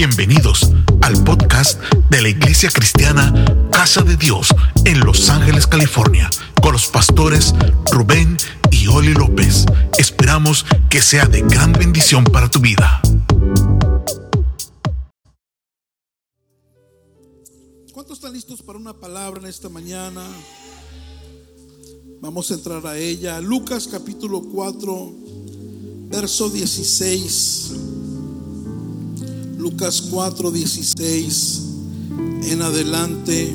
Bienvenidos al podcast de la Iglesia Cristiana Casa de Dios en Los Ángeles, California, con los pastores Rubén y Oli López. Esperamos que sea de gran bendición para tu vida. ¿Cuántos están listos para una palabra en esta mañana? Vamos a entrar a ella. Lucas capítulo 4, verso 16. Lucas 4, 16 en adelante.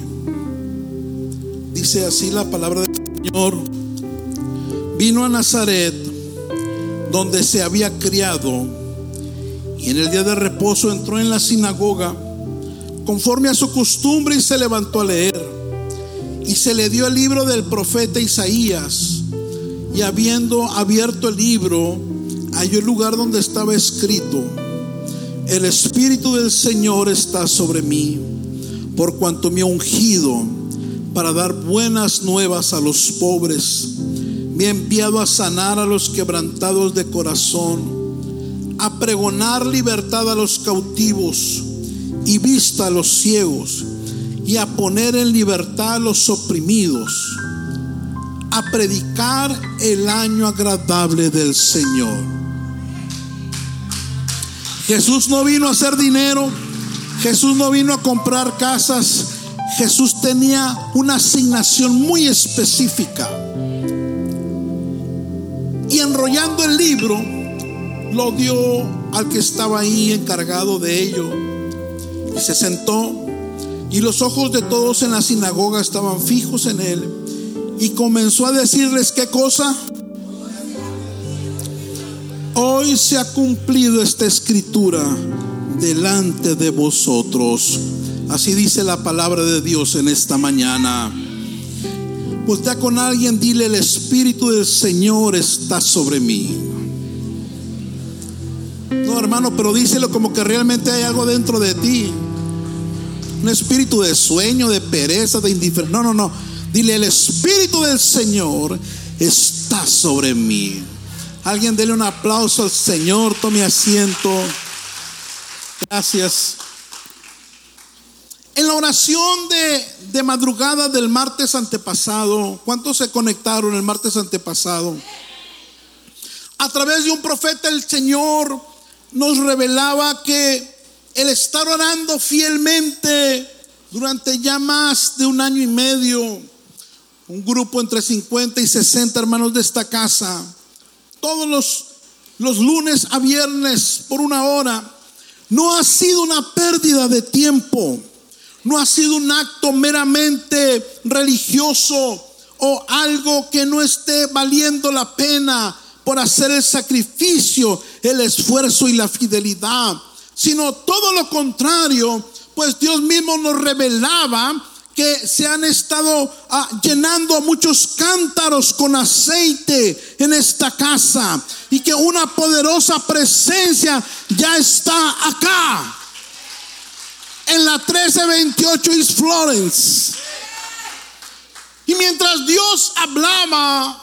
Dice así la palabra del Señor. Vino a Nazaret, donde se había criado, y en el día de reposo entró en la sinagoga, conforme a su costumbre, y se levantó a leer. Y se le dio el libro del profeta Isaías, y habiendo abierto el libro, halló el lugar donde estaba escrito, el Espíritu del Señor está sobre mí, por cuanto me ha ungido para dar buenas nuevas a los pobres. Me ha enviado a sanar a los quebrantados de corazón, a pregonar libertad a los cautivos y vista a los ciegos, y a poner en libertad a los oprimidos, a predicar el año agradable del Señor. Jesús no vino a hacer dinero, Jesús no vino a comprar casas, Jesús tenía una asignación muy específica. Y enrollando el libro, lo dio al que estaba ahí encargado de ello. Y se sentó y los ojos de todos en la sinagoga estaban fijos en él. Y comenzó a decirles qué cosa. Hoy se ha cumplido esta escritura delante de vosotros. Así dice la palabra de Dios en esta mañana. Voltea con alguien, dile, el Espíritu del Señor está sobre mí. No, hermano, pero díselo como que realmente hay algo dentro de ti. Un espíritu de sueño, de pereza, de indiferencia. No, no, no. Dile, el Espíritu del Señor está sobre mí. Alguien dele un aplauso al Señor, tome asiento. Gracias. En la oración de, de, madrugada del martes antepasado, ¿cuántos se conectaron el martes antepasado? A través de un profeta el Señor nos revelaba que el estar orando fielmente durante ya más de un año y medio, un grupo entre 50 y 60 hermanos de esta casa, todos los, los lunes a viernes por una hora, no ha sido una pérdida de tiempo, no ha sido un acto meramente religioso o algo que no esté valiendo la pena por hacer el sacrificio, el esfuerzo y la fidelidad, sino todo lo contrario, pues Dios mismo nos revelaba que se han estado ah, llenando muchos cántaros con aceite en esta casa y que una poderosa presencia ya está acá en la 1328 East Florence. Y mientras Dios hablaba,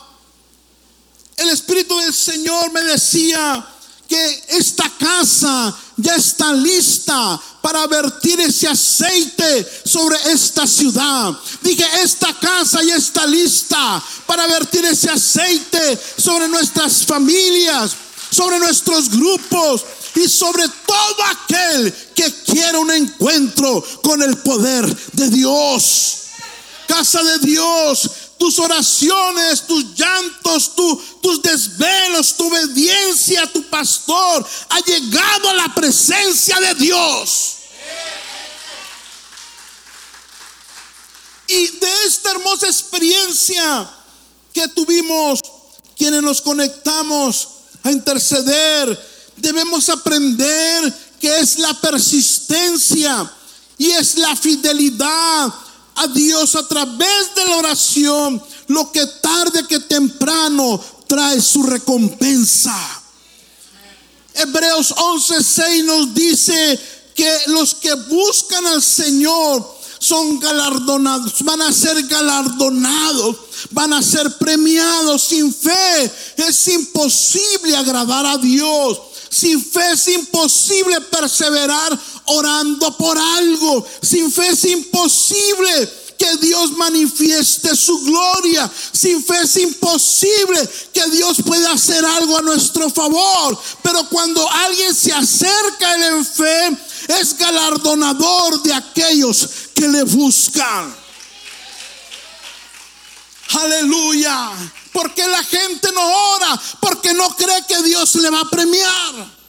el Espíritu del Señor me decía que esta casa ya está lista para vertir ese aceite sobre esta ciudad. Dije, esta casa ya está lista para vertir ese aceite sobre nuestras familias, sobre nuestros grupos y sobre todo aquel que quiera un encuentro con el poder de Dios. Casa de Dios, tus oraciones, tus llantos, tus desvelos, tu obediencia a tu pastor ha llegado a la presencia de Dios. Y de esta hermosa experiencia que tuvimos, quienes nos conectamos a interceder, debemos aprender que es la persistencia y es la fidelidad a Dios a través de la oración, lo que tarde que temprano trae su recompensa. Hebreos 11:6 nos dice que los que buscan al Señor son galardonados, van a ser galardonados, van a ser premiados. Sin fe es imposible agradar a Dios. Sin fe es imposible perseverar orando por algo. Sin fe es imposible que Dios manifieste su gloria. Sin fe es imposible que Dios pueda hacer algo a nuestro favor. Pero cuando alguien se acerca él en fe, es galardonador de aquellos que le buscan. Aleluya. Porque la gente no ora, porque no cree que Dios le va a premiar.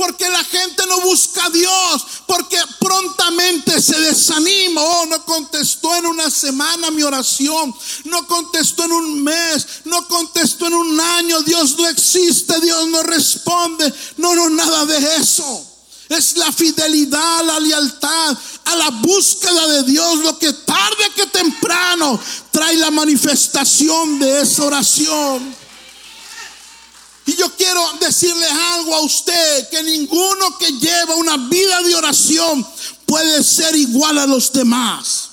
Porque la gente no busca a Dios, porque prontamente se desanima. Oh, no contestó en una semana mi oración, no contestó en un mes, no contestó en un año. Dios no existe, Dios no responde. No, no, nada de eso. Es la fidelidad, la lealtad a la búsqueda de Dios lo que tarde que temprano trae la manifestación de esa oración. Y yo quiero decirle algo a usted, que ninguno que lleva una vida de oración puede ser igual a los demás.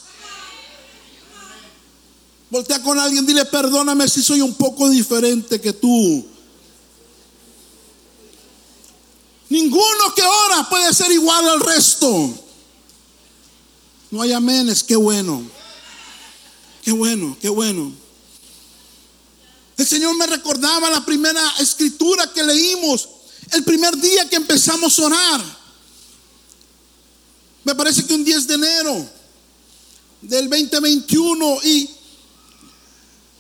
Voltea con alguien, dile, perdóname si soy un poco diferente que tú. Ninguno que ora puede ser igual al resto. No hay amenes, qué bueno. Qué bueno, qué bueno. El Señor me recordaba la primera escritura que leímos, el primer día que empezamos a orar. Me parece que un 10 de enero del 2021 y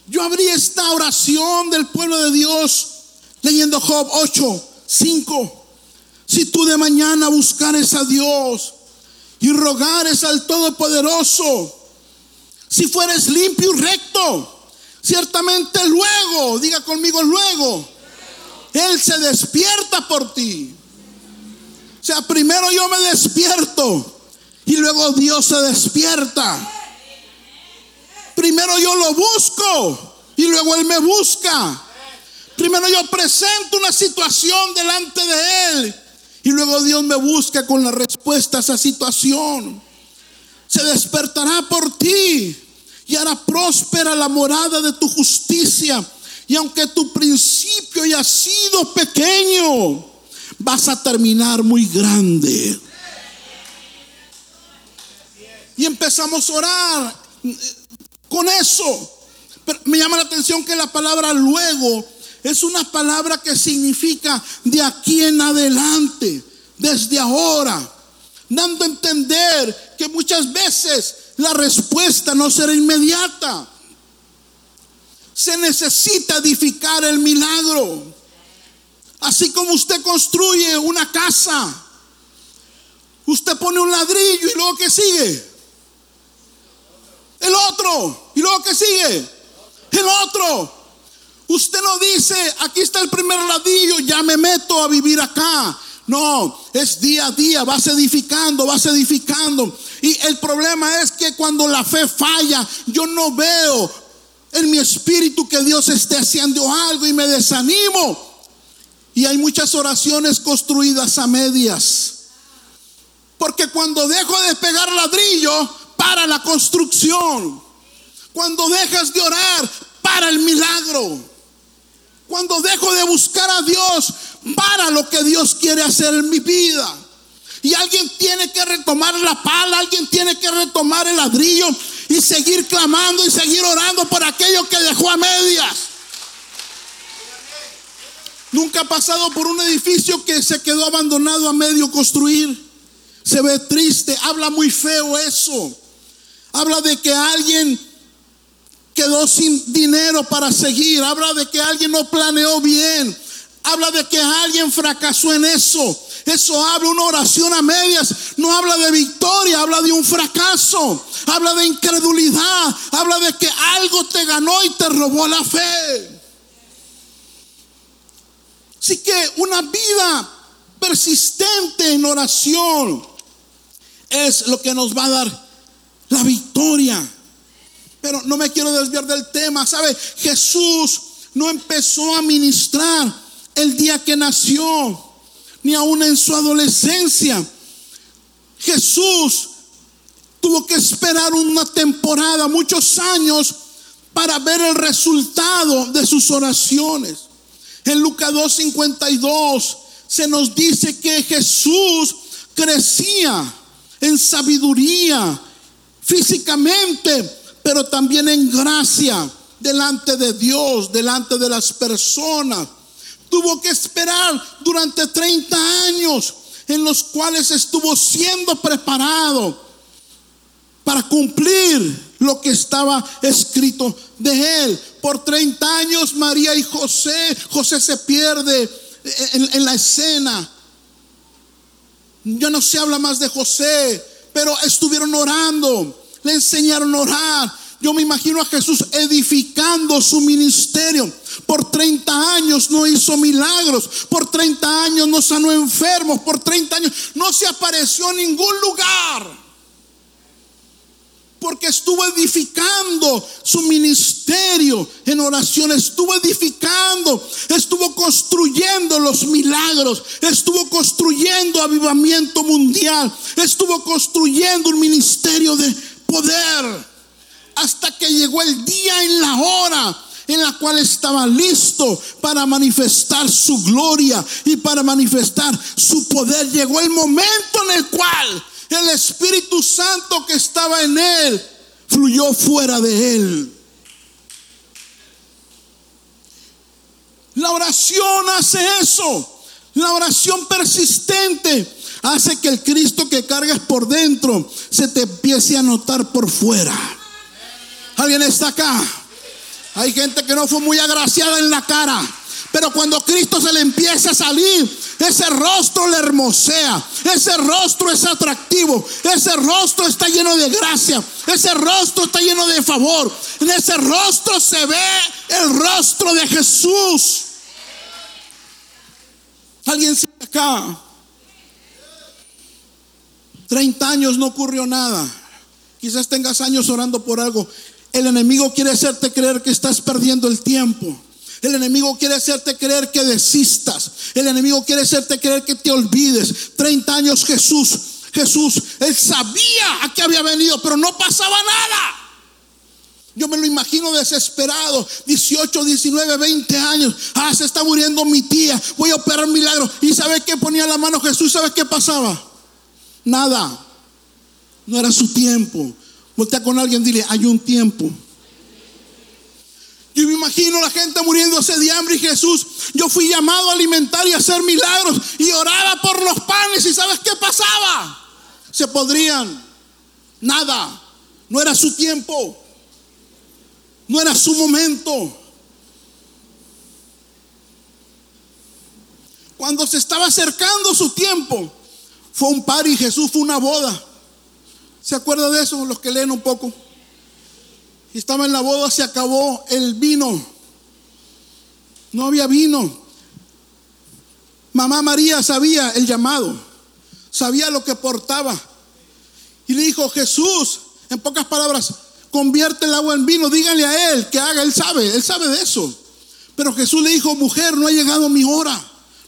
yo abrí esta oración del pueblo de Dios leyendo Job 8, 5. Si tú de mañana buscares a Dios y rogares al Todopoderoso, si fueres limpio y recto, ciertamente luego, diga conmigo luego, Él se despierta por ti. O sea, primero yo me despierto y luego Dios se despierta. Primero yo lo busco y luego Él me busca. Primero yo presento una situación delante de Él y luego Dios me busca con la respuesta a esa situación. Se despertará por ti y hará próspera la morada de tu justicia. Y aunque tu principio haya sido pequeño, vas a terminar muy grande. Y empezamos a orar con eso. Pero me llama la atención que la palabra luego es una palabra que significa de aquí en adelante, desde ahora, dando a entender que muchas veces la respuesta no será inmediata. Se necesita edificar el milagro. Así como usted construye una casa, usted pone un ladrillo y luego que sigue. El otro. Y luego que sigue. El otro. Usted no dice, aquí está el primer ladrillo, ya me meto a vivir acá. No, es día a día, vas edificando, vas edificando. Y el problema es que cuando la fe falla, yo no veo en mi espíritu que Dios esté haciendo algo y me desanimo. Y hay muchas oraciones construidas a medias. Porque cuando dejo de pegar ladrillo, para la construcción. Cuando dejas de orar, para el milagro. Cuando dejo de buscar a Dios para lo que Dios quiere hacer en mi vida. Y alguien tiene que retomar la pala, alguien tiene que retomar el ladrillo y seguir clamando y seguir orando por aquello que dejó a medias. Nunca ha pasado por un edificio que se quedó abandonado a medio construir. Se ve triste, habla muy feo eso. Habla de que alguien quedó sin dinero para seguir. Habla de que alguien no planeó bien. Habla de que alguien fracasó en eso. Eso habla una oración a medias. No habla de victoria, habla de un fracaso. Habla de incredulidad. Habla de que algo te ganó y te robó la fe. Así que una vida persistente en oración es lo que nos va a dar la victoria. Pero no me quiero desviar del tema. ¿Sabe? Jesús no empezó a ministrar el día que nació, ni aún en su adolescencia. Jesús tuvo que esperar una temporada, muchos años, para ver el resultado de sus oraciones. En Lucas 2.52 se nos dice que Jesús crecía en sabiduría, físicamente, pero también en gracia delante de Dios, delante de las personas. Tuvo que esperar durante 30 años en los cuales estuvo siendo preparado para cumplir lo que estaba escrito de él. Por 30 años María y José, José se pierde en, la escena. Ya no se habla más de José, pero estuvieron orando, le enseñaron a orar. Yo me imagino a Jesús edificando su ministerio. Por 30 años no hizo milagros. Por 30 años no sanó enfermos. Por 30 años no se apareció en ningún lugar porque estuvo edificando su ministerio en oración, estuvo edificando, estuvo construyendo los milagros, estuvo construyendo avivamiento mundial, estuvo construyendo un ministerio de poder, hasta que llegó el día en la hora en la cual estaba listo para manifestar su gloria y para manifestar su poder. Llegó el momento en el cual el Espíritu Santo que estaba en él fluyó fuera de él. La oración hace eso. La oración persistente hace que el Cristo que cargas por dentro se te empiece a notar por fuera. ¿Alguien está acá? Hay gente que no fue muy agraciada en la cara. Pero cuando Cristo se le empieza a salir, ese rostro le hermosea, ese rostro es atractivo, ese rostro está lleno de gracia, ese rostro está lleno de favor. En ese rostro se ve el rostro de Jesús. ¿Alguien se acá? 30 años no ocurrió nada. Quizás tengas años orando por algo. El enemigo quiere hacerte creer que estás perdiendo el tiempo. El enemigo quiere hacerte creer que desistas. El enemigo quiere hacerte creer que te olvides. 30 años Jesús, Jesús, él sabía a qué había venido, pero no pasaba nada. Yo me lo imagino desesperado, 18, 19, 20 años. Ah, se está muriendo mi tía, voy a operar un milagro. ¿Y sabe qué ponía la mano Jesús? ¿Sabe qué pasaba? Nada. No era su tiempo. Voltea con alguien, dile, hay un tiempo. Yo me imagino la gente muriéndose de hambre y Jesús, yo fui llamado a alimentar y hacer milagros y oraba por los panes y ¿sabes qué pasaba? Se podrían. Nada. No era su tiempo. No era su momento. Cuando se estaba acercando su tiempo, fue un par y Jesús fue una boda. ¿Se acuerda de eso? Los que leen un poco estaba en la boda, se acabó el vino. No había vino. Mamá María sabía el llamado, sabía lo que portaba. Y le dijo, Jesús, en pocas palabras, convierte el agua en vino, díganle a él que haga, él sabe, él sabe de eso. Pero Jesús le dijo, mujer, no ha llegado mi hora,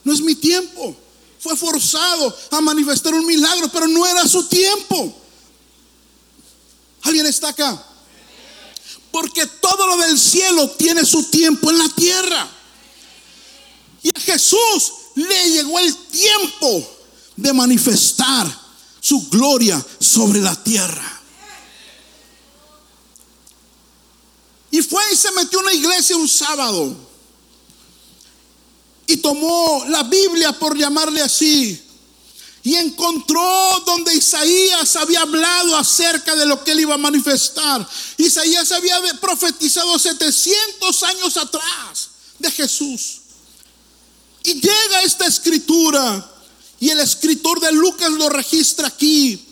no es mi tiempo. Fue forzado a manifestar un milagro, pero no era su tiempo. ¿Alguien está acá? Porque todo lo del cielo tiene su tiempo en la tierra. Y a Jesús le llegó el tiempo de manifestar su gloria sobre la tierra. Y fue y se metió en una iglesia un sábado. Y tomó la Biblia, por llamarle así, y encontró donde Isaías había hablado acerca de lo que él iba a manifestar. Isaías había profetizado 700 años atrás de Jesús. Y llega esta escritura y el escritor de Lucas lo registra aquí.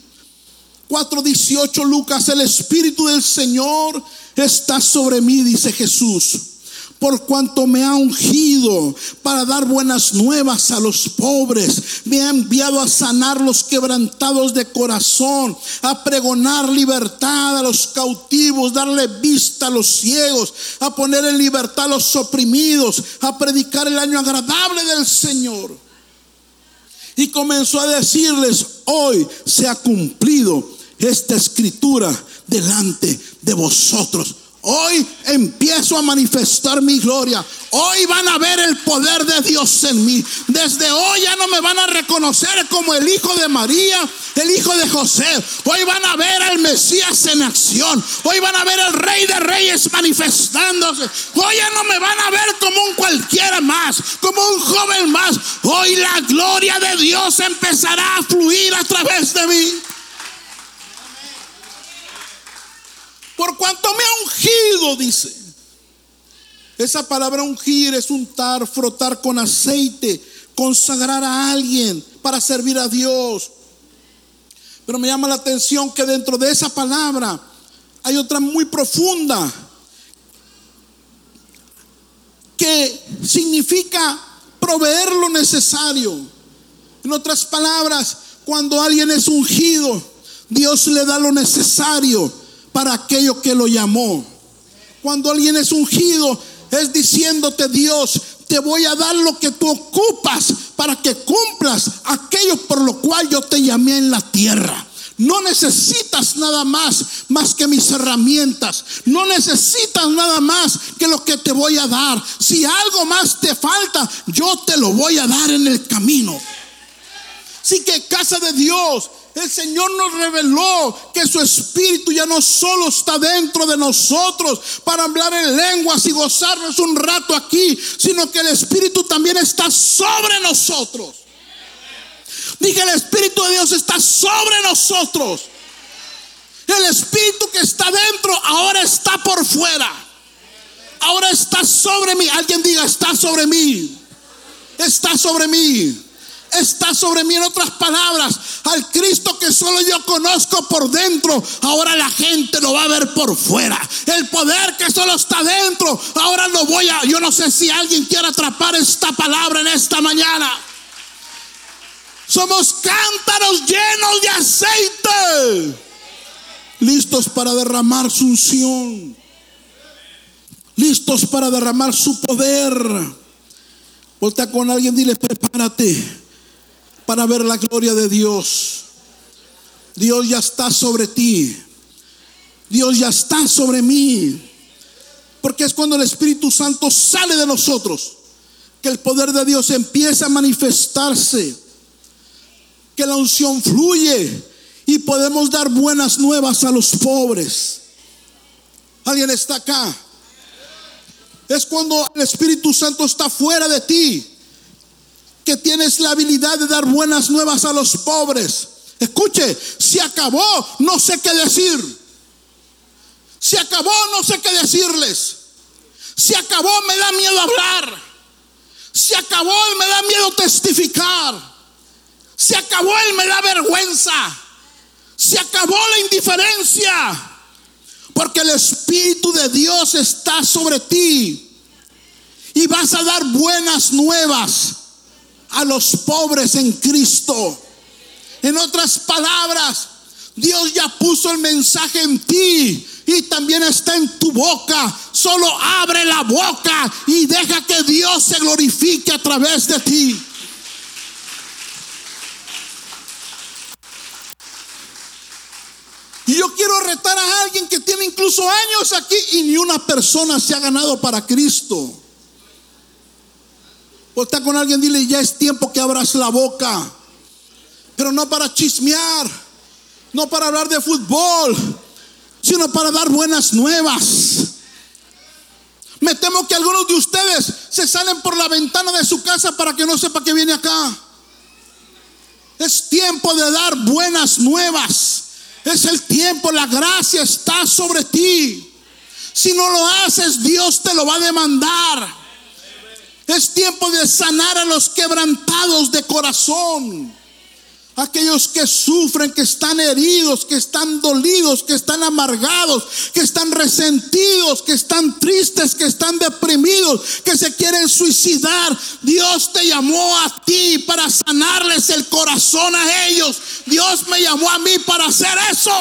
4.18 Lucas, el Espíritu del Señor está sobre mí, dice Jesús por cuanto me ha ungido para dar buenas nuevas a los pobres. Me ha enviado a sanar los quebrantados de corazón, a pregonar libertad a los cautivos, darle vista a los ciegos, a poner en libertad a los oprimidos, a predicar el año agradable del Señor. Y comenzó a decirles, hoy se ha cumplido esta escritura delante de vosotros Hoy empiezo a manifestar mi gloria. Hoy van a ver el poder de Dios en mí. Desde hoy ya no me van a reconocer como el hijo de María, el hijo de José. Hoy van a ver al Mesías en acción. Hoy van a ver al Rey de Reyes manifestándose. Hoy ya no me van a ver como un cualquiera más, como un joven más. Hoy la gloria de Dios empezará a fluir a través de mí. Por cuanto me ha ungido, dice. Esa palabra ungir es untar, frotar con aceite, consagrar a alguien para servir a Dios. Pero me llama la atención que dentro de esa palabra hay otra muy profunda que significa proveer lo necesario. En otras palabras, cuando alguien es ungido, Dios le da lo necesario para aquello que lo llamó. Cuando alguien es ungido, es diciéndote Dios, te voy a dar lo que tú ocupas para que cumplas aquello por lo cual yo te llamé en la tierra. No necesitas nada más más que mis herramientas. No necesitas nada más que lo que te voy a dar. Si algo más te falta, yo te lo voy a dar en el camino. Así que casa de Dios, el Señor nos reveló que su Espíritu ya no solo está dentro de nosotros para hablar en lenguas y gozarnos un rato aquí, sino que el Espíritu también está sobre nosotros. Dije, el Espíritu de Dios está sobre nosotros. El Espíritu que está dentro ahora está por fuera. Ahora está sobre mí. Alguien diga, está sobre mí. Está sobre mí está sobre mí. En otras palabras, al Cristo que solo yo conozco por dentro, ahora la gente lo va a ver por fuera. El poder que solo está dentro, ahora lo voy a... Yo no sé si alguien quiere atrapar esta palabra en esta mañana. Somos cántaros llenos de aceite, listos para derramar su unción, listos para derramar su poder. Voltea con alguien, dile, prepárate para ver la gloria de Dios. Dios ya está sobre ti. Dios ya está sobre mí. Porque es cuando el Espíritu Santo sale de nosotros que el poder de Dios empieza a manifestarse. Que la unción fluye y podemos dar buenas nuevas a los pobres. ¿Alguien está acá? Es cuando el Espíritu Santo está fuera de ti que tienes la habilidad de dar buenas nuevas a los pobres. Escuche, se acabó, no sé qué decir. Se acabó, no sé qué decirles. Se acabó, me da miedo hablar. Se acabó, me da miedo testificar. Se acabó, me da vergüenza. Se acabó la indiferencia. Porque el Espíritu de Dios está sobre ti. Y vas a dar buenas nuevas a los pobres en Cristo. En otras palabras, Dios ya puso el mensaje en ti y también está en tu boca. Solo abre la boca y deja que Dios se glorifique a través de ti. Y yo quiero retar a alguien que tiene incluso años aquí y ni una persona se ha ganado para Cristo. Está con alguien, dile, ya es tiempo que abras la boca. Pero no para chismear, no para hablar de fútbol, sino para dar buenas nuevas. Me temo que algunos de ustedes se salen por la ventana de su casa para que no sepa que viene acá. Es tiempo de dar buenas nuevas. Es el tiempo, la gracia está sobre ti. Si no lo haces, Dios te lo va a demandar. Es tiempo de sanar a los quebrantados de corazón. Aquellos que sufren, que están heridos, que están dolidos, que están amargados, que están resentidos, que están tristes, que están deprimidos, que se quieren suicidar. Dios te llamó a ti para sanarles el corazón a ellos. Dios me llamó a mí para hacer eso.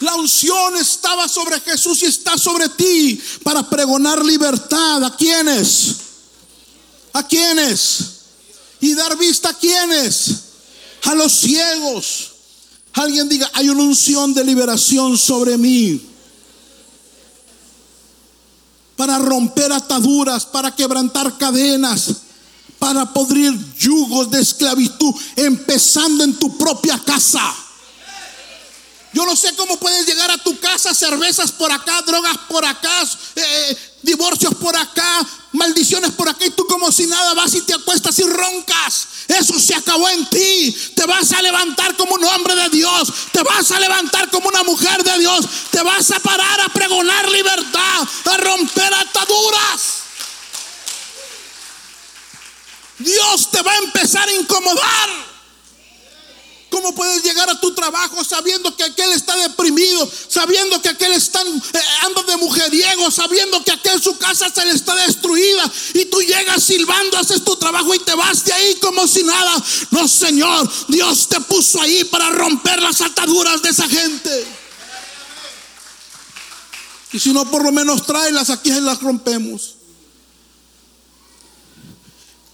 La unción estaba sobre Jesús y está sobre ti para pregonar libertad. ¿A quiénes? ¿A quiénes? Y dar vista a quiénes? A los ciegos. Alguien diga, hay una unción de liberación sobre mí. Para romper ataduras, para quebrantar cadenas, para podrir yugos de esclavitud, empezando en tu propia casa. Yo no sé cómo puedes llegar a tu casa, cervezas por acá, drogas por acá, eh, divorcios por acá, maldiciones por acá y tú como si nada vas y te acuestas y roncas. Eso se acabó en ti. Te vas a levantar como un hombre de Dios. Te vas a levantar como una mujer de Dios. Te vas a parar a pregonar libertad, a romper ataduras. Dios te va a empezar a incomodar. ¿Cómo puedes llegar a tu trabajo sabiendo que aquel está deprimido, sabiendo que aquel está eh, anda de mujeriego, sabiendo que aquel su casa se le está destruida y tú llegas silbando, haces tu trabajo y te vas de ahí como si nada? No, Señor, Dios te puso ahí para romper las ataduras de esa gente. Y si no, por lo menos tráelas aquí y las rompemos.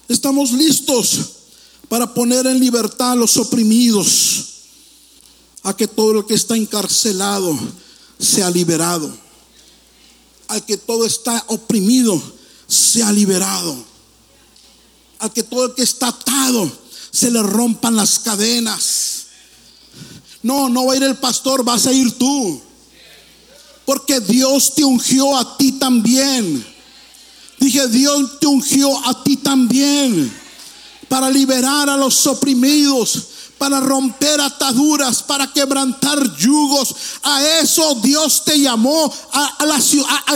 Estamos listos para poner en libertad a los oprimidos, a que todo el que está encarcelado sea liberado, al que todo está oprimido sea liberado, al que todo el que está atado se le rompan las cadenas. No, no va a ir el pastor, vas a ir tú. Porque Dios te ungió a ti también. Dije, Dios te ungió a ti también para liberar a los oprimidos, para romper ataduras, para quebrantar yugos. A eso Dios te llamó a,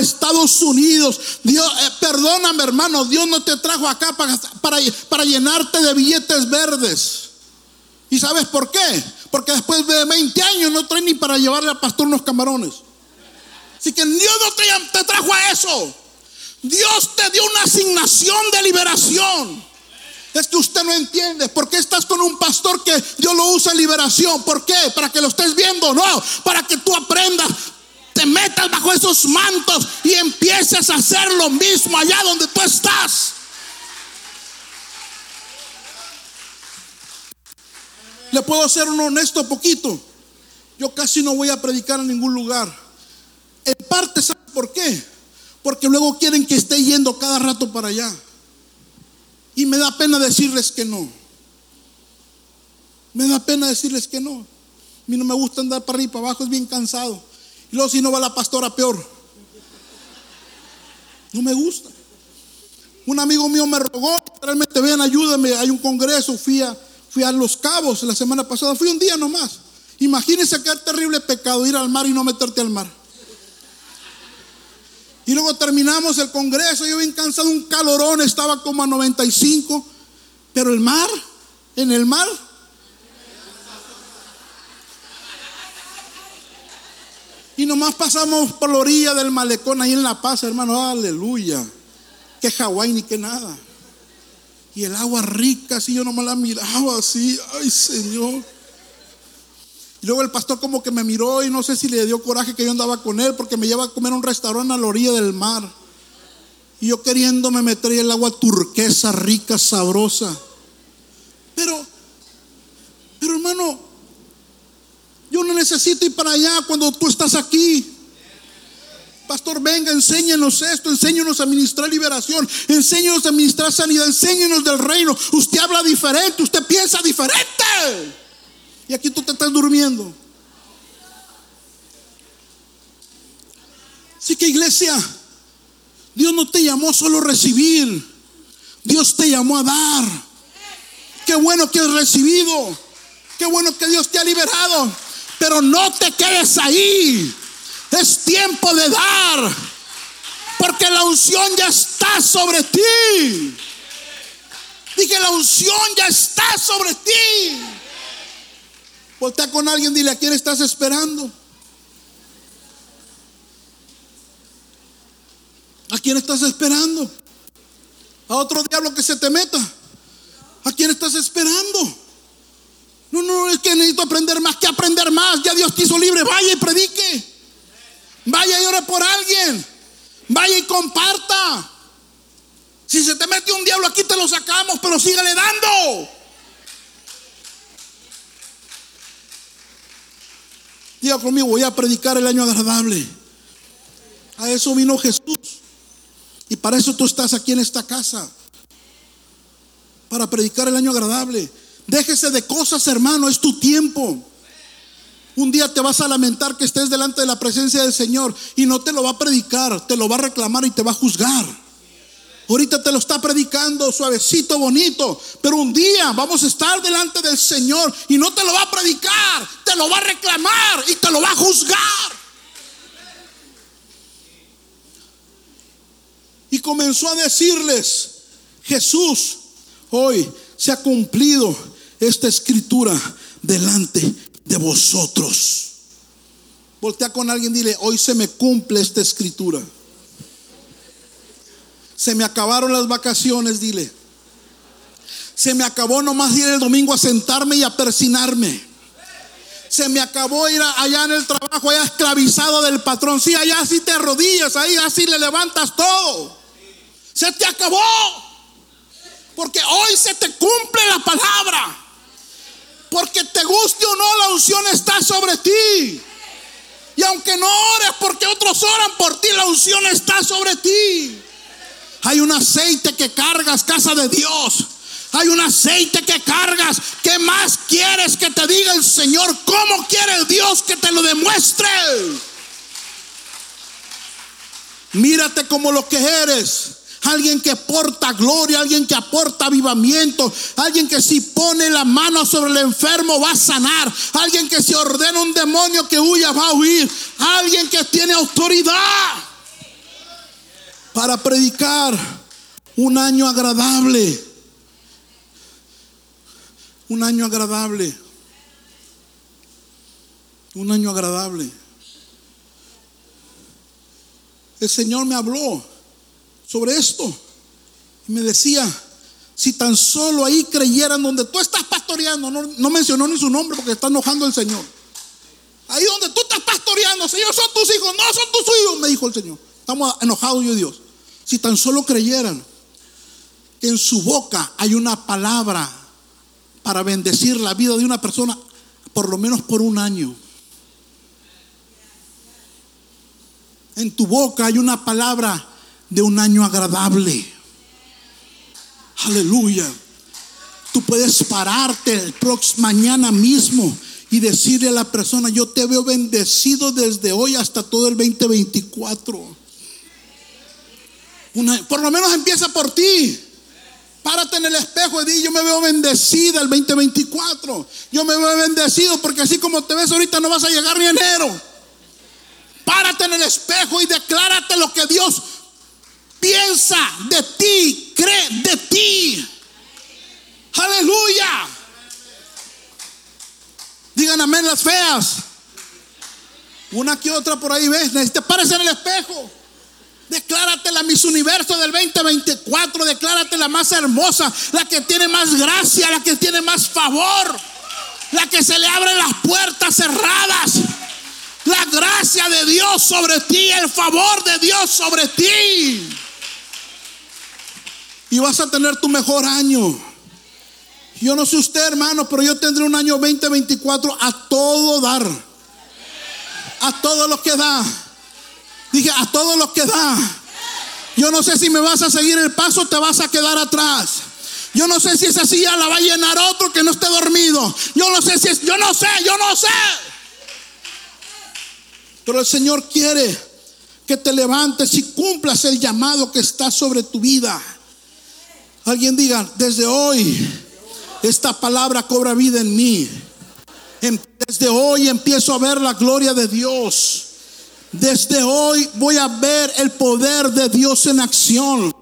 Estados Unidos. Dios, eh, perdóname hermano, Dios no te trajo acá para, para, llenarte de billetes verdes. ¿Y sabes por qué? Porque después de 20 años no trae ni para llevarle al pastor unos camarones. Así que Dios no te trajo a eso. Dios te dio una asignación de liberación. Es que usted no entiende. ¿Por qué estás con un pastor que Dios lo usa en liberación? ¿Por qué? ¿Para que lo estés viendo? No, para que tú aprendas. Te metas bajo esos mantos y empieces a hacer lo mismo allá donde tú estás. Le puedo ser un honesto poquito. Yo casi no voy a predicar en ningún lugar. En parte, ¿sabe por qué? Porque luego quieren que esté yendo cada rato para allá. Y me da pena decirles que no. Me da pena decirles que no. A mí no me gusta andar para arriba y para abajo, es bien cansado. Y luego si no va la pastora, peor. No me gusta. Un amigo mío me rogó, realmente ven, ayúdame, hay un congreso, fui a, fui a Los Cabos la semana pasada, fui un día nomás. Imagínense qué terrible pecado ir al mar y no meterte al mar. Y luego terminamos el congreso, yo bien cansado, un calorón, estaba como a 95, pero el mar, en el mar. Y nomás pasamos por la orilla del malecón ahí en La Paz, hermano, aleluya. Que Hawái ni que nada. Y el agua rica, así yo nomás la miraba así, ay Señor. Y luego el pastor como que me miró y no sé si le dio coraje que yo andaba con él porque me lleva a comer a un restaurante a la orilla del mar. Y yo queriéndome meter el agua turquesa, rica, sabrosa. Pero, pero hermano, yo no necesito ir para allá cuando tú estás aquí. Pastor, venga, enséñenos esto, enséñenos a administrar liberación, enséñenos a administrar sanidad, enséñenos del reino. Usted habla diferente, usted piensa diferente. Y aquí tú te estás durmiendo. Así que iglesia, Dios no te llamó solo a recibir. Dios te llamó a dar. Qué bueno que has recibido. Qué bueno que Dios te ha liberado. Pero no te quedes ahí. Es tiempo de dar. Porque la unción ya está sobre ti. Dije, la unción ya está sobre ti. Voltea con alguien, dile, ¿a quién estás esperando? ¿A quién estás esperando? ¿A otro diablo que se te meta? ¿A quién estás esperando? No, no, es que necesito aprender más que aprender más. Ya Dios te hizo libre. Vaya y predique. Vaya y ore por alguien. Vaya y comparta. Si se te mete un diablo aquí te lo sacamos, pero sígale dando. Diga conmigo, voy a predicar el año agradable. A eso vino Jesús. Y para eso tú estás aquí en esta casa. Para predicar el año agradable. Déjese de cosas, hermano, es tu tiempo. Un día te vas a lamentar que estés delante de la presencia del Señor y no te lo va a predicar, te lo va a reclamar y te va a juzgar. Ahorita te lo está predicando suavecito, bonito, pero un día vamos a estar delante del Señor y no te lo va a predicar, te lo va a reclamar y te lo va a juzgar. Y comenzó a decirles, Jesús, hoy se ha cumplido esta escritura delante de vosotros. Voltea con alguien y dile, hoy se me cumple esta escritura. Se me acabaron las vacaciones, dile. Se me acabó nomás ir el domingo a sentarme y a persinarme. Se me acabó ir allá en el trabajo, allá esclavizado del patrón. Sí, allá sí te arrodillas, ahí así le levantas todo. Se te acabó. Porque hoy se te cumple la palabra. Porque te guste o no, la unción está sobre ti. Y aunque no ores porque otros oran por ti, la unción está sobre ti. Hay un aceite que cargas, casa de Dios. Hay un aceite que cargas. ¿Qué más quieres que te diga el Señor? ¿Cómo quiere Dios que te lo demuestre? Mírate como lo que eres. Alguien que aporta gloria, alguien que aporta avivamiento, alguien que si pone la mano sobre el enfermo va a sanar, alguien que si ordena un demonio que huya va a huir, alguien que tiene autoridad para predicar un año agradable. Un año agradable. Un año agradable. El Señor me habló sobre esto y me decía, si tan solo ahí creyeran donde tú estás pastoreando, no, mencionó ni su nombre porque está enojando el Señor. Ahí donde tú estás pastoreando, Señor, son tus hijos, no son tus hijos, me dijo el Señor. Estamos enojados yo y Dios. Si tan solo creyeran que en su boca hay una palabra para bendecir la vida de una persona, por lo menos por un año. En tu boca hay una palabra de un año agradable. Aleluya. Tú puedes pararte el próximo mañana mismo y decirle a la persona, yo te veo bendecido desde hoy hasta todo el 2024 por lo menos empieza por ti. Párate en el espejo y di, yo me veo bendecida el 2024. Yo me veo bendecido porque así como te ves ahorita no vas a llegar ni enero. Párate en el espejo y declárate lo que Dios piensa de ti, cree de ti. Aleluya. Digan amén las feas. Una que otra por ahí ves. Necesitas párese en el espejo. Declárate la Miss Universo del 2024. Declárate la más hermosa, la que tiene más gracia, la que tiene más favor, la que se le abren las puertas cerradas. La gracia de Dios sobre ti, el favor de Dios sobre ti. Y vas a tener tu mejor año. Yo no sé usted, hermano, pero yo tendré un año 2024 a todo dar. A todo lo que da. Dije, a todos los que da. Yo no sé si me vas a seguir el paso o te vas a quedar atrás. Yo no sé si esa silla la va a llenar otro que no esté dormido. Yo no sé si es, yo no sé, yo no sé. Pero el Señor quiere que te levantes y cumplas el llamado que está sobre tu vida. Alguien diga, desde hoy esta palabra cobra vida en mí. Em, desde hoy empiezo a ver la gloria de Dios. Desde hoy voy a ver el poder de Dios en acción.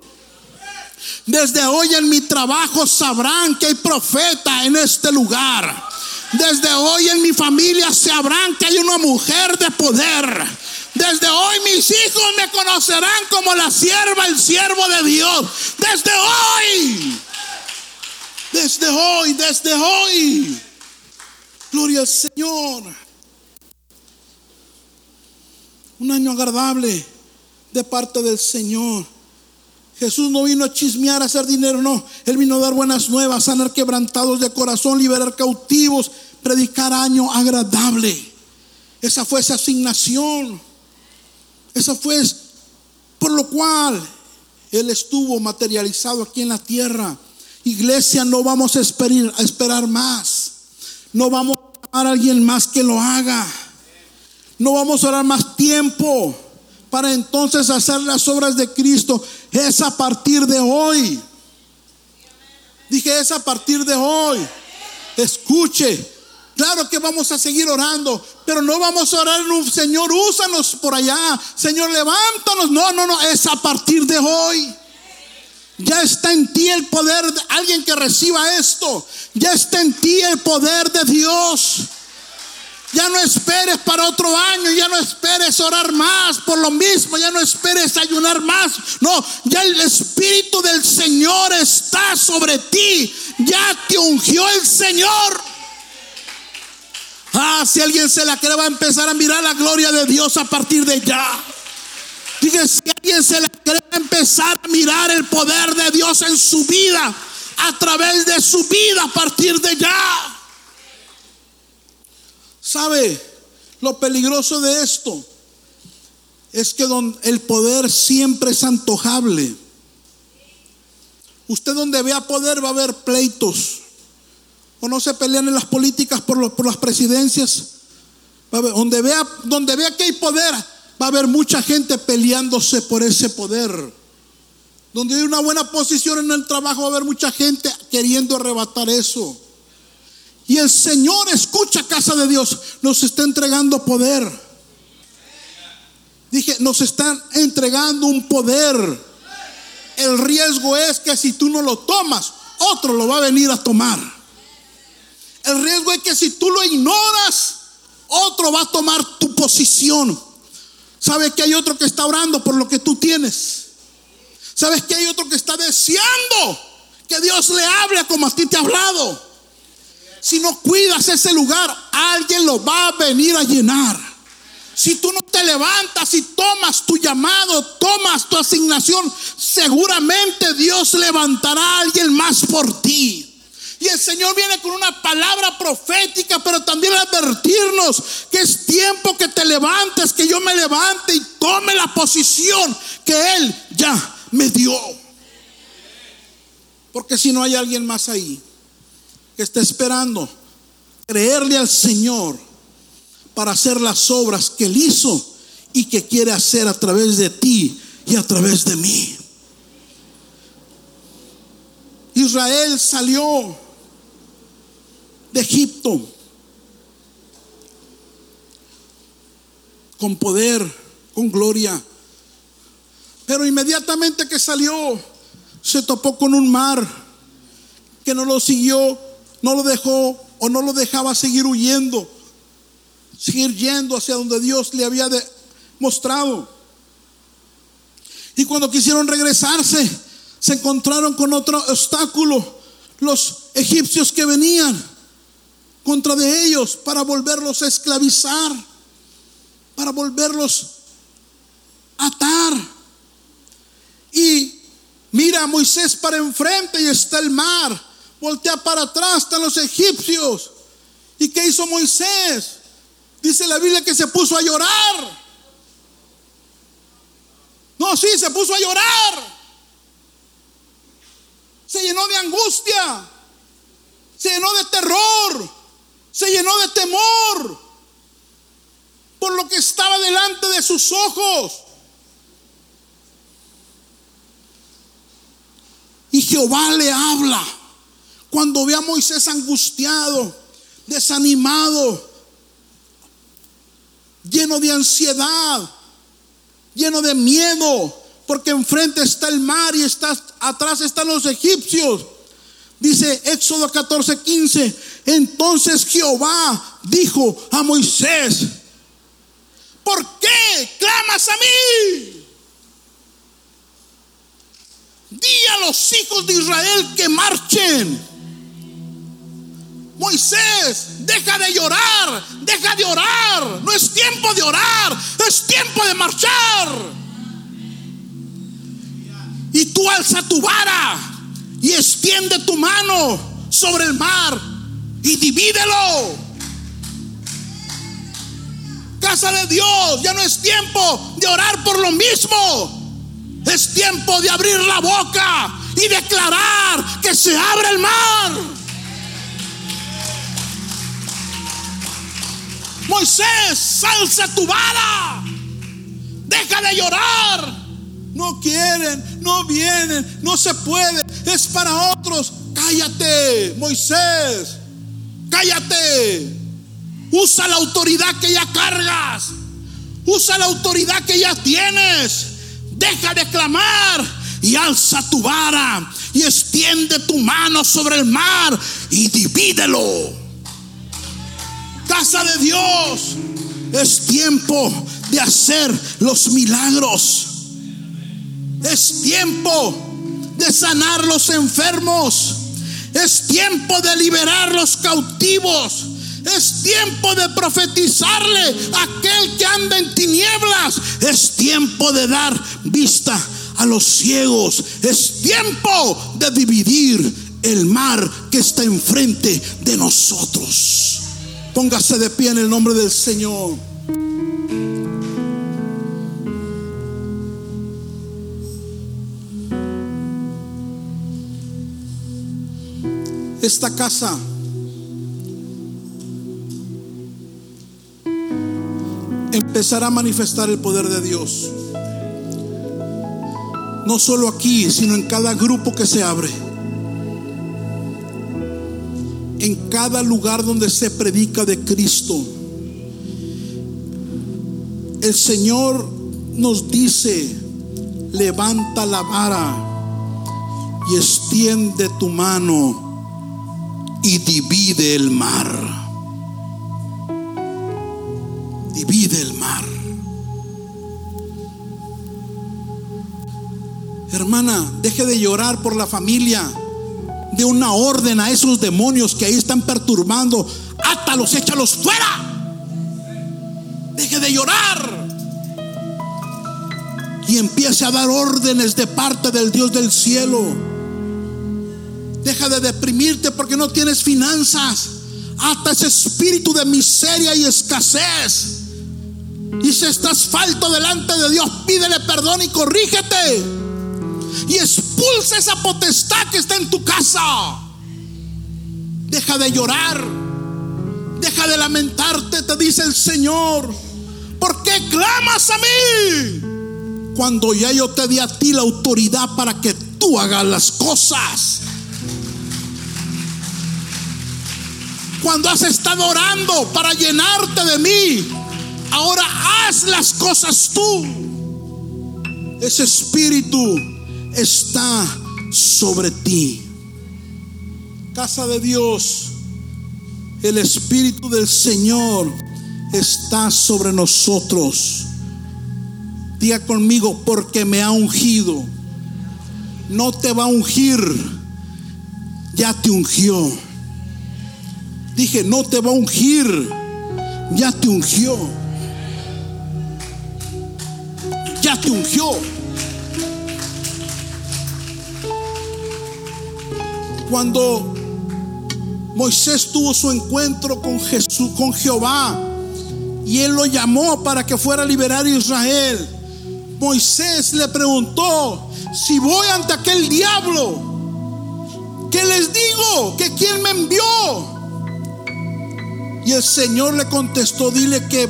Desde hoy en mi trabajo sabrán que hay profeta en este lugar. Desde hoy en mi familia sabrán que hay una mujer de poder. Desde hoy mis hijos me conocerán como la sierva, el siervo de Dios. Desde hoy. Desde hoy, desde hoy. Gloria al Señor un año agradable de parte del Señor. Jesús no vino a chismear, a hacer dinero, no. Él vino a dar buenas nuevas, sanar quebrantados de corazón, liberar cautivos, predicar año agradable. Esa fue esa asignación. Esa fue por lo cual Él estuvo materializado aquí en la tierra. Iglesia, no vamos a esperar, más. No vamos a a alguien más que lo haga. No vamos a orar más tiempo para entonces hacer las obras de Cristo. Es a partir de hoy. Dije, es a partir de hoy. Escuche, Claro que vamos a seguir orando, pero no vamos a orar en un Señor, úsanos por allá. Señor, levántanos. No, no, no, es a partir de hoy. Ya está en ti el poder de alguien que reciba esto. Ya está en ti el poder de Dios. Ya no esperes para otro año, ya no esperes orar más por lo mismo, ya no esperes ayunar más. No, ya el Espíritu del Señor está sobre ti. Ya te ungió el Señor. Ah, si alguien se la cree, va a empezar a mirar la gloria de Dios a partir de ya. Dije, si alguien se la cree, va a empezar a mirar el poder de Dios en su vida, a través de su vida a partir de ya. ¿Sabe lo peligroso de esto? Es que el poder siempre es antojable. Usted donde vea poder va a haber pleitos o no se pelean en las políticas por, las presidencias. donde, vea, donde vea que hay poder, va a haber mucha gente peleándose por ese poder. Donde hay una buena posición en el trabajo, va a haber mucha gente queriendo arrebatar eso. Y el Señor, escucha casa de Dios, nos está entregando poder. Dije, nos están entregando un poder. El riesgo es que si tú no lo tomas, otro lo va a venir a tomar. El riesgo es que si tú lo ignoras, otro va a tomar tu posición. ¿Sabes que hay otro que está orando por lo que tú tienes? ¿Sabes que hay otro que está deseando que Dios le hable como a ti te ha hablado? Si no cuidas ese lugar, alguien lo va a venir a llenar. Si tú no te levantas y tomas tu llamado, tomas tu asignación, seguramente Dios levantará a alguien más por ti. Y el Señor viene con una palabra profética, pero también advertirnos que es tiempo que te levantes, que yo me levante y tome la posición que Él ya me dio. Porque si no hay alguien más ahí que está esperando creerle al Señor para hacer las obras que Él hizo y que quiere hacer a través de ti y a través de mí. Israel salió de Egipto con poder, con gloria. Pero inmediatamente que salió, se topó con un mar que no lo siguió, no lo dejó o no lo dejaba seguir huyendo, seguir yendo hacia donde Dios le había mostrado. Y cuando quisieron regresarse, se encontraron con otro obstáculo, los egipcios que venían contra de ellos para volverlos a esclavizar, para volverlos a atar. Y mira Moisés para enfrente y está el mar. Voltea para atrás, están los egipcios. ¿Y qué hizo Moisés? Dice la Biblia que se puso a llorar. No, sí, se puso a llorar. Se llenó de angustia. Se llenó de terror se llenó de temor por lo que estaba delante de sus ojos. Y Jehová le habla cuando ve a Moisés angustiado, desanimado, lleno de ansiedad, lleno de miedo, porque enfrente está el mar y está, atrás están los egipcios. Dice Éxodo 14, 15. Entonces Jehová dijo a Moisés, ¿por qué clamas a mí? Di a los hijos de Israel que marchen. Moisés, deja de llorar, deja de orar. No es tiempo de orar, es tiempo de marchar. Y tú alza tu vara y extiende tu mano sobre el mar y divídelo. Casa de Dios, ya no es tiempo de orar por lo mismo. Es tiempo de abrir la boca y declarar que se abre el mar. Moisés, salsa tu vara. Deja de llorar. No quieren, no vienen, no se puede. Es para otros. Cállate, Moisés. Cállate. Usa la autoridad que ya cargas. Usa la autoridad que ya tienes. Deja de clamar y alza tu vara y extiende tu mano sobre el mar y divídelo. Casa de Dios, es tiempo de hacer los milagros. Es tiempo de sanar los enfermos. Es tiempo de liberar los cautivos. Es tiempo de profetizarle a aquel que anda en tinieblas. Es tiempo de dar vista a los ciegos. Es tiempo de dividir el mar que está enfrente de nosotros. Póngase de pie en el nombre del Señor. Esta casa empezará a manifestar el poder de Dios. No solo aquí, sino en cada grupo que se abre. Cada lugar donde se predica de Cristo. El Señor nos dice, levanta la vara y extiende tu mano y divide el mar. divide el mar. Hermana, deje de llorar por la familia. De una orden a esos demonios que ahí están perturbando. Átalos, échalos fuera. Deje de llorar. Y empiece a dar órdenes de parte del Dios del cielo. Deja de deprimirte porque no tienes finanzas. Hasta ese espíritu de miseria y escasez. Y si estás falto delante de Dios, pídele perdón y corrígete. Y expulsa esa potestad que está en tu casa. Deja de llorar. Deja de lamentarte, te dice el Señor. ¿Por qué clamas a mí? Cuando ya yo te di a ti la autoridad para que tú hagas las cosas. Cuando has estado orando para llenarte de mí, Ahora haz las cosas tú. Ese espíritu está sobre ti. Casa de Dios, el espíritu del Señor está sobre nosotros. Diga conmigo, porque me ha ungido. No te va a ungir, ya te ungió. Dije, no te va a ungir, ya te ungió ya te ungió. Cuando Moisés tuvo su encuentro con Jesús, con Jehová, y él lo llamó para que fuera a liberar a Israel. Moisés le preguntó, si voy ante aquel diablo, ¿qué les digo? ¿Que quién me envió? Y el Señor le contestó, dile que,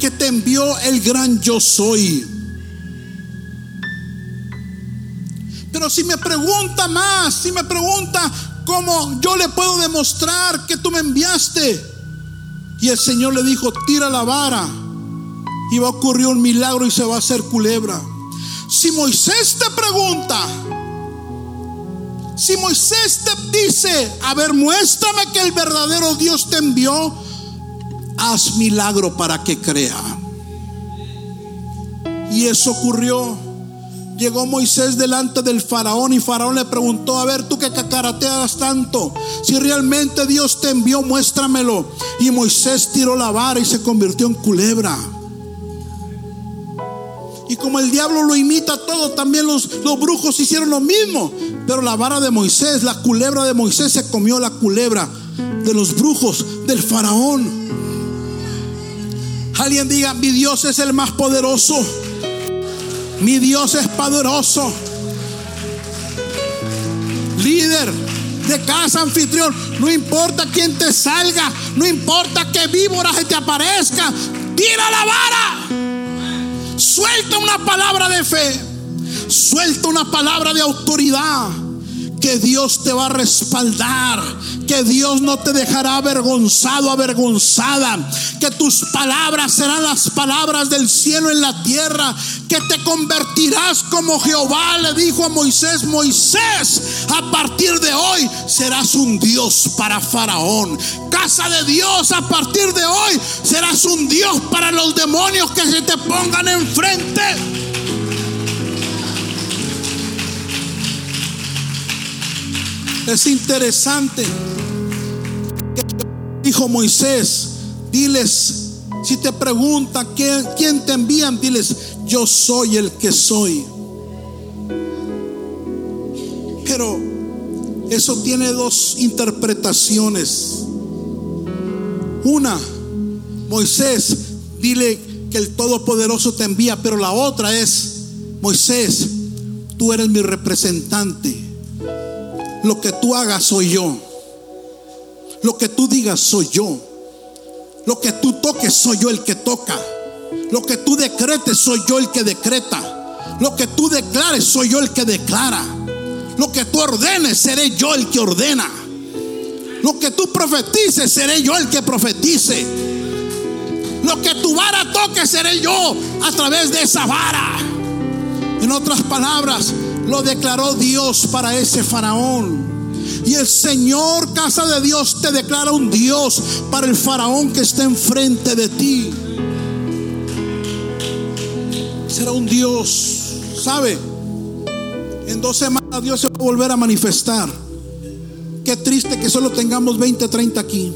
que te envió el gran yo soy. Si me pregunta más, si me pregunta cómo yo le puedo demostrar que tú me enviaste. Y el Señor le dijo, tira la vara. Y va a ocurrir un milagro y se va a hacer culebra. Si Moisés te pregunta, si Moisés te dice, a ver, muéstrame que el verdadero Dios te envió, haz milagro para que crea. Y eso ocurrió. Llegó Moisés delante del faraón y faraón le preguntó, a ver, tú que cacarateas tanto, si realmente Dios te envió, muéstramelo. Y Moisés tiró la vara y se convirtió en culebra. Y como el diablo lo imita todo, también los, los brujos hicieron lo mismo. Pero la vara de Moisés, la culebra de Moisés se comió la culebra de los brujos del faraón. Alguien diga, mi Dios es el más poderoso. Mi Dios es poderoso. Líder de casa anfitrión, no importa quién te salga, no importa que víbora se te aparezca, tira la vara. Suelta una palabra de fe. Suelta una palabra de autoridad que Dios te va a respaldar, que Dios no te dejará avergonzado, avergonzada, que tus palabras serán las palabras del cielo en la tierra, que te convertirás como Jehová le dijo a Moisés, Moisés, a partir de hoy serás un Dios para Faraón. Casa de Dios, a partir de hoy serás un Dios para los demonios que se te pongan enfrente. Es interesante que dijo Moisés, diles, si te preguntan quién te envían, diles, yo soy el que soy. Pero eso tiene dos interpretaciones. Una, Moisés, dile que el Todopoderoso te envía, pero la otra es, Moisés, tú eres mi representante lo que tú hagas soy yo. Lo que tú digas soy yo. Lo que tú toques soy yo el que toca. Lo que tú decretes soy yo el que decreta. Lo que tú declares soy yo el que declara. Lo que tú ordenes seré yo el que ordena. Lo que tú profetices seré yo el que profetice. Lo que tu vara toque seré yo a través de esa vara. En otras palabras, lo declaró Dios para ese faraón. Y el Señor, casa de Dios, te declara un Dios para el faraón que está enfrente de ti. Será un Dios, ¿sabe? En dos semanas Dios se va a volver a manifestar. Qué triste que solo tengamos 20, 30 aquí.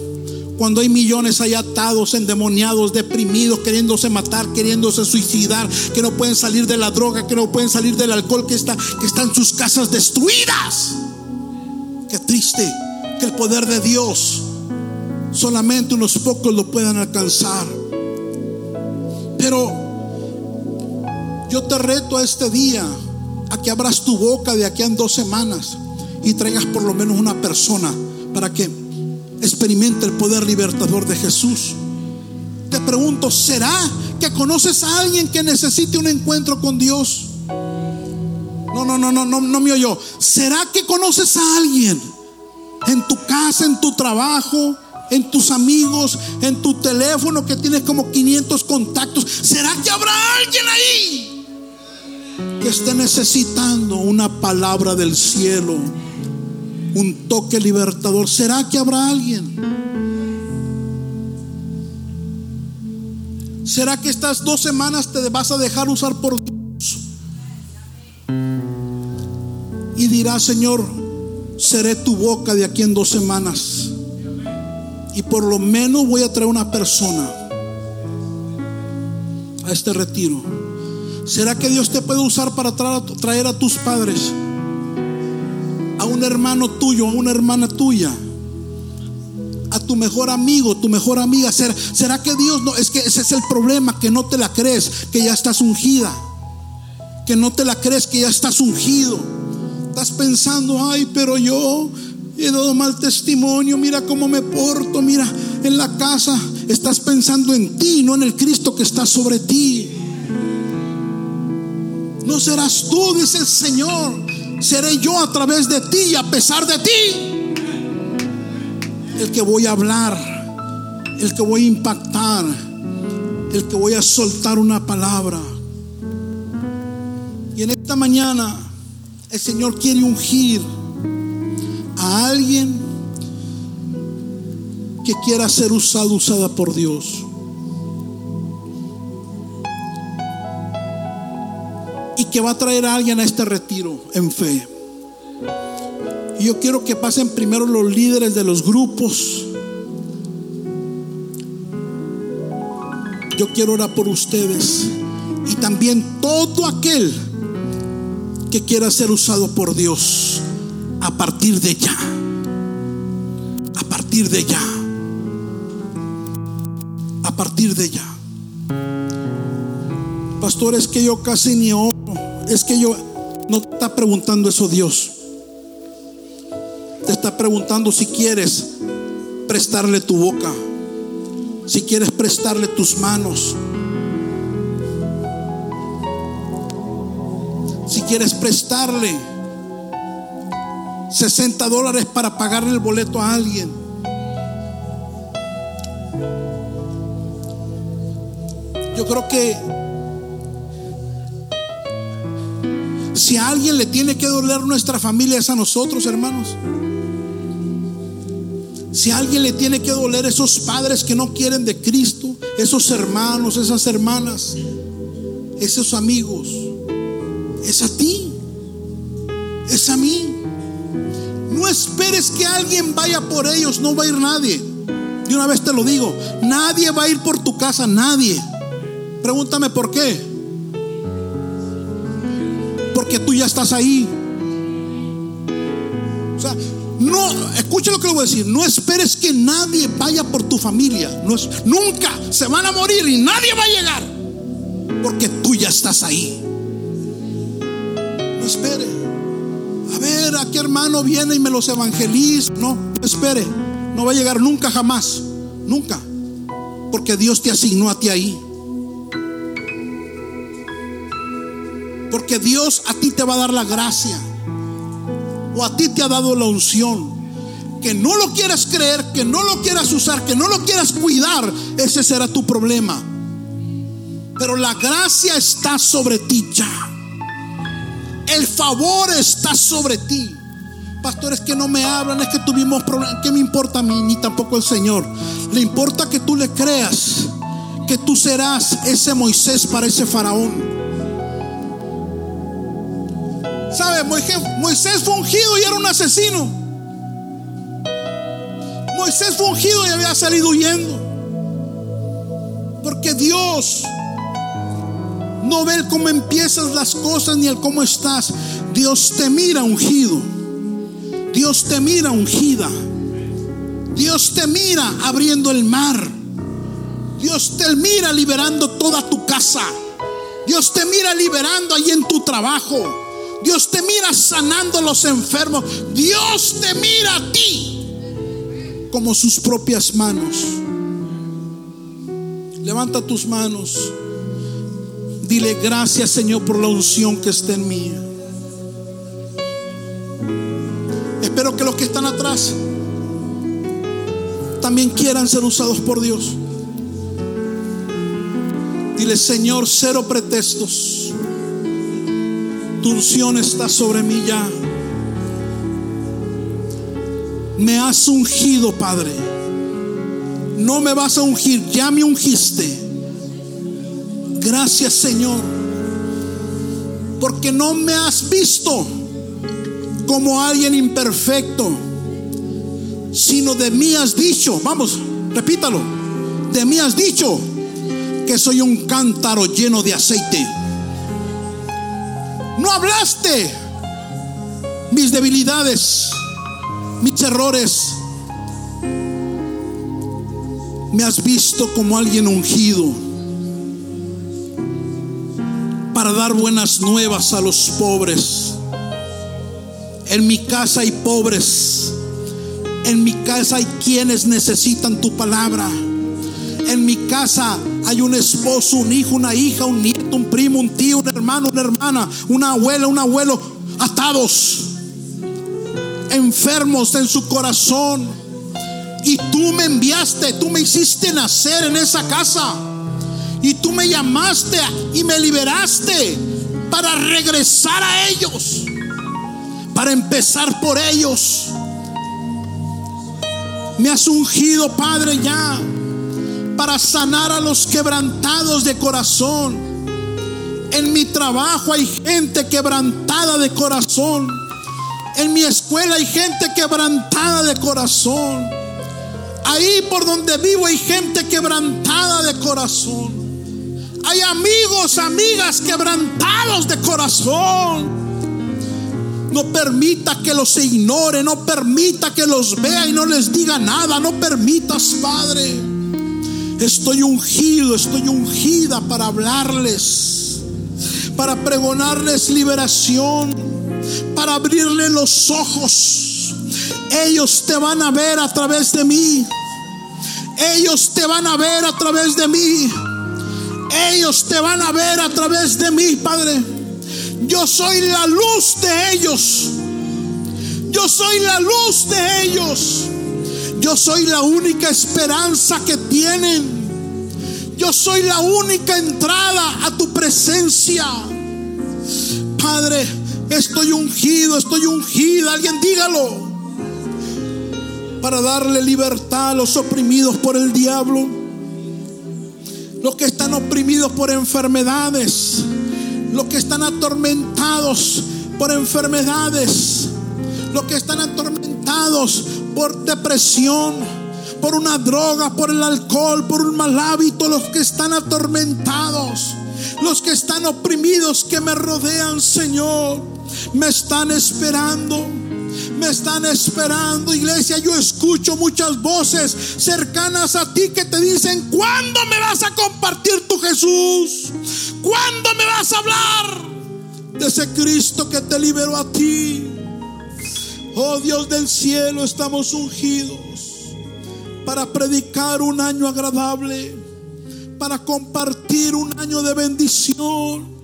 Cuando hay millones ahí atados, endemoniados, deprimidos, queriéndose matar, queriéndose suicidar, que no pueden salir de la droga, que no pueden salir del alcohol, que, está, que están sus casas destruidas. Qué triste que el poder de Dios solamente unos pocos lo puedan alcanzar. Pero yo te reto a este día a que abras tu boca de aquí en dos semanas y traigas por lo menos una persona para que experimenta el poder libertador de Jesús. Te pregunto, ¿será que conoces a alguien que necesite un encuentro con Dios? No, no, no, no, no, no me oyó. ¿Será que conoces a alguien en tu casa, en tu trabajo, en tus amigos, en tu teléfono que tienes como 500 contactos? ¿Será que habrá alguien ahí que esté necesitando una palabra del cielo? Un toque libertador. ¿Será que habrá alguien? ¿Será que estas dos semanas te vas a dejar usar por Dios? Y dirás, Señor, seré tu boca de aquí en dos semanas. Y por lo menos voy a traer una persona a este retiro. ¿Será que Dios te puede usar para traer a tus padres? A un hermano tuyo, a una hermana tuya, a tu mejor amigo, tu mejor amiga. ¿Será, ¿Será que Dios no? Es que ese es el problema, que no te la crees, que ya estás ungida. Que no te la crees, que ya estás ungido. Estás pensando, ay, pero yo he dado mal testimonio, mira cómo me porto, mira en la casa. Estás pensando en ti, no en el Cristo que está sobre ti. No serás tú, dice el Señor seré yo a través de ti y a pesar de ti el que voy a hablar, el que voy a impactar, el que voy a soltar una palabra. Y en esta mañana el Señor quiere ungir a alguien que quiera ser usado, usada por Dios. Que va a traer a alguien a este retiro en fe. Y yo quiero que pasen primero los líderes de los grupos. Yo quiero orar por ustedes. Y también todo aquel que quiera ser usado por Dios a partir de ya. A partir de ya. A partir de ya. Pastor, es que yo casi ni oro. Es que yo no te está preguntando eso Dios. Te está preguntando si quieres prestarle tu boca, si quieres prestarle tus manos, si quieres prestarle 60 dólares para pagarle el boleto a alguien. Yo creo que si a alguien le tiene que doler nuestra familia es a nosotros, hermanos. Si a alguien le tiene que doler esos padres que no quieren de Cristo, esos hermanos, esas hermanas, esos amigos, es a ti, es a mí. No esperes que alguien vaya por ellos, no va a ir nadie. De una vez te lo digo, nadie va a ir por tu casa, nadie. Pregúntame por qué. Porque tú ya estás ahí. O sea, no, escucha lo que le voy a decir. No esperes que nadie vaya por tu familia. No es, nunca se van a morir y nadie va a llegar. Porque tú ya estás ahí. No espere. A ver, a qué hermano viene y me los evangeliza. No, no espere. No va a llegar nunca, jamás. Nunca. Porque Dios te asignó a ti ahí. Porque Dios a ti te va a dar la gracia o a ti te ha dado la unción, que no lo quieras creer, que no lo quieras usar, que no lo quieras cuidar, ese será tu problema. Pero la gracia está sobre ti ya. El favor está sobre ti. Pastores que no me hablan, es que tuvimos problemas. ¿Qué me importa a mí? Ni tampoco el Señor. Le importa que tú le creas que tú serás ese Moisés para ese faraón. ¿Sabe? Moisés fue ungido y era un asesino. Moisés fue ungido y había salido huyendo. Porque Dios no ve el cómo empiezas las cosas ni el cómo estás. Dios te mira ungido. Dios te mira ungida. Dios te mira abriendo el mar. Dios te mira liberando toda tu casa. Dios te mira liberando ahí en tu trabajo. Dios te mira sanando los enfermos. Dios te mira a ti como sus propias manos. Levanta tus manos. Dile gracias Señor por la unción que está en mí. Espero que los que están atrás también quieran ser usados por Dios. Dile Señor, cero pretextos. Tu unción está sobre mí ya. Me has ungido, Padre. No me vas a ungir, ya me ungiste. Gracias, Señor. Porque no me has visto como alguien imperfecto, sino de mí has dicho, vamos, repítalo, de mí has dicho que soy un cántaro lleno de aceite. No hablaste mis debilidades, mis errores. Me has visto como alguien ungido para dar buenas nuevas a los pobres. En mi casa hay pobres. En mi casa hay quienes necesitan tu palabra. En mi casa hay un esposo, un hijo, una hija, un nieto, un primo, un tío, un hermano, una hermana, una abuela, un abuelo, atados, enfermos en su corazón. Y tú me enviaste, tú me hiciste nacer en esa casa. Y tú me llamaste y me liberaste para regresar a ellos, para empezar por ellos. Me has ungido, Padre, ya para sanar a los quebrantados de corazón. En mi trabajo hay gente quebrantada de corazón. En mi escuela hay gente quebrantada de corazón. Ahí por donde vivo hay gente quebrantada de corazón. Hay amigos, amigas quebrantados de corazón. No permita que los ignore, no permita que los vea y no les diga nada. No permitas, Padre. Estoy ungido, estoy ungida para hablarles. Para pregonarles liberación, para abrirle los ojos. Ellos te van a ver a través de mí. Ellos te van a ver a través de mí. Ellos te van a ver a través de mí, Padre. Yo soy la luz de ellos. Yo soy la luz de ellos. Yo soy la única esperanza que tienen. Yo soy la única entrada a tu presencia. Padre, estoy ungido, estoy ungida. Alguien dígalo. Para darle libertad a los oprimidos por el diablo. Los que están oprimidos por enfermedades. Los que están atormentados por enfermedades. Los que están atormentados por depresión por una droga, por el alcohol, por un mal hábito, los que están atormentados, los que están oprimidos, que me rodean, Señor, me están esperando. Me están esperando, iglesia. Yo escucho muchas voces cercanas a ti que te dicen, ¿cuándo me vas a compartir tu Jesús? ¿Cuándo me vas a hablar de ese Cristo que te liberó a ti? Oh Dios del cielo, estamos ungidos para predicar un año agradable, para compartir un año de bendición.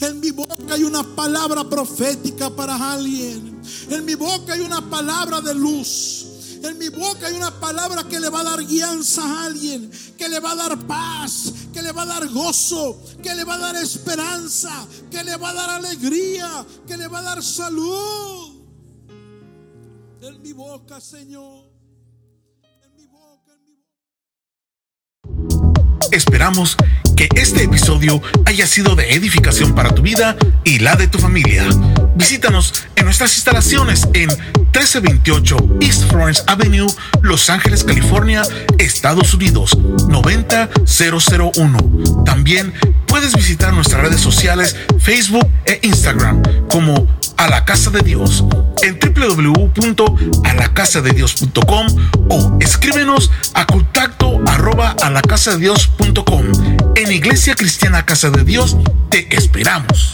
En mi boca hay una palabra profética para alguien. En mi boca hay una palabra de luz. En mi boca hay una palabra que le va a dar guianza a alguien, que le va a dar paz, que le va a dar gozo, que le va a dar esperanza, que le va a dar alegría, que le va a dar salud. En mi boca, Señor. Esperamos que este episodio haya sido de edificación para tu vida y la de tu familia. Visítanos en nuestras instalaciones en 1328 East Florence Avenue, Los Ángeles, California, Estados Unidos 90001. También puedes visitar nuestras redes sociales Facebook e Instagram como a la casa de Dios en www.alacasadedios.com o escríbenos a contacto arroba a la casa de Dios.com en Iglesia Cristiana Casa de Dios te esperamos.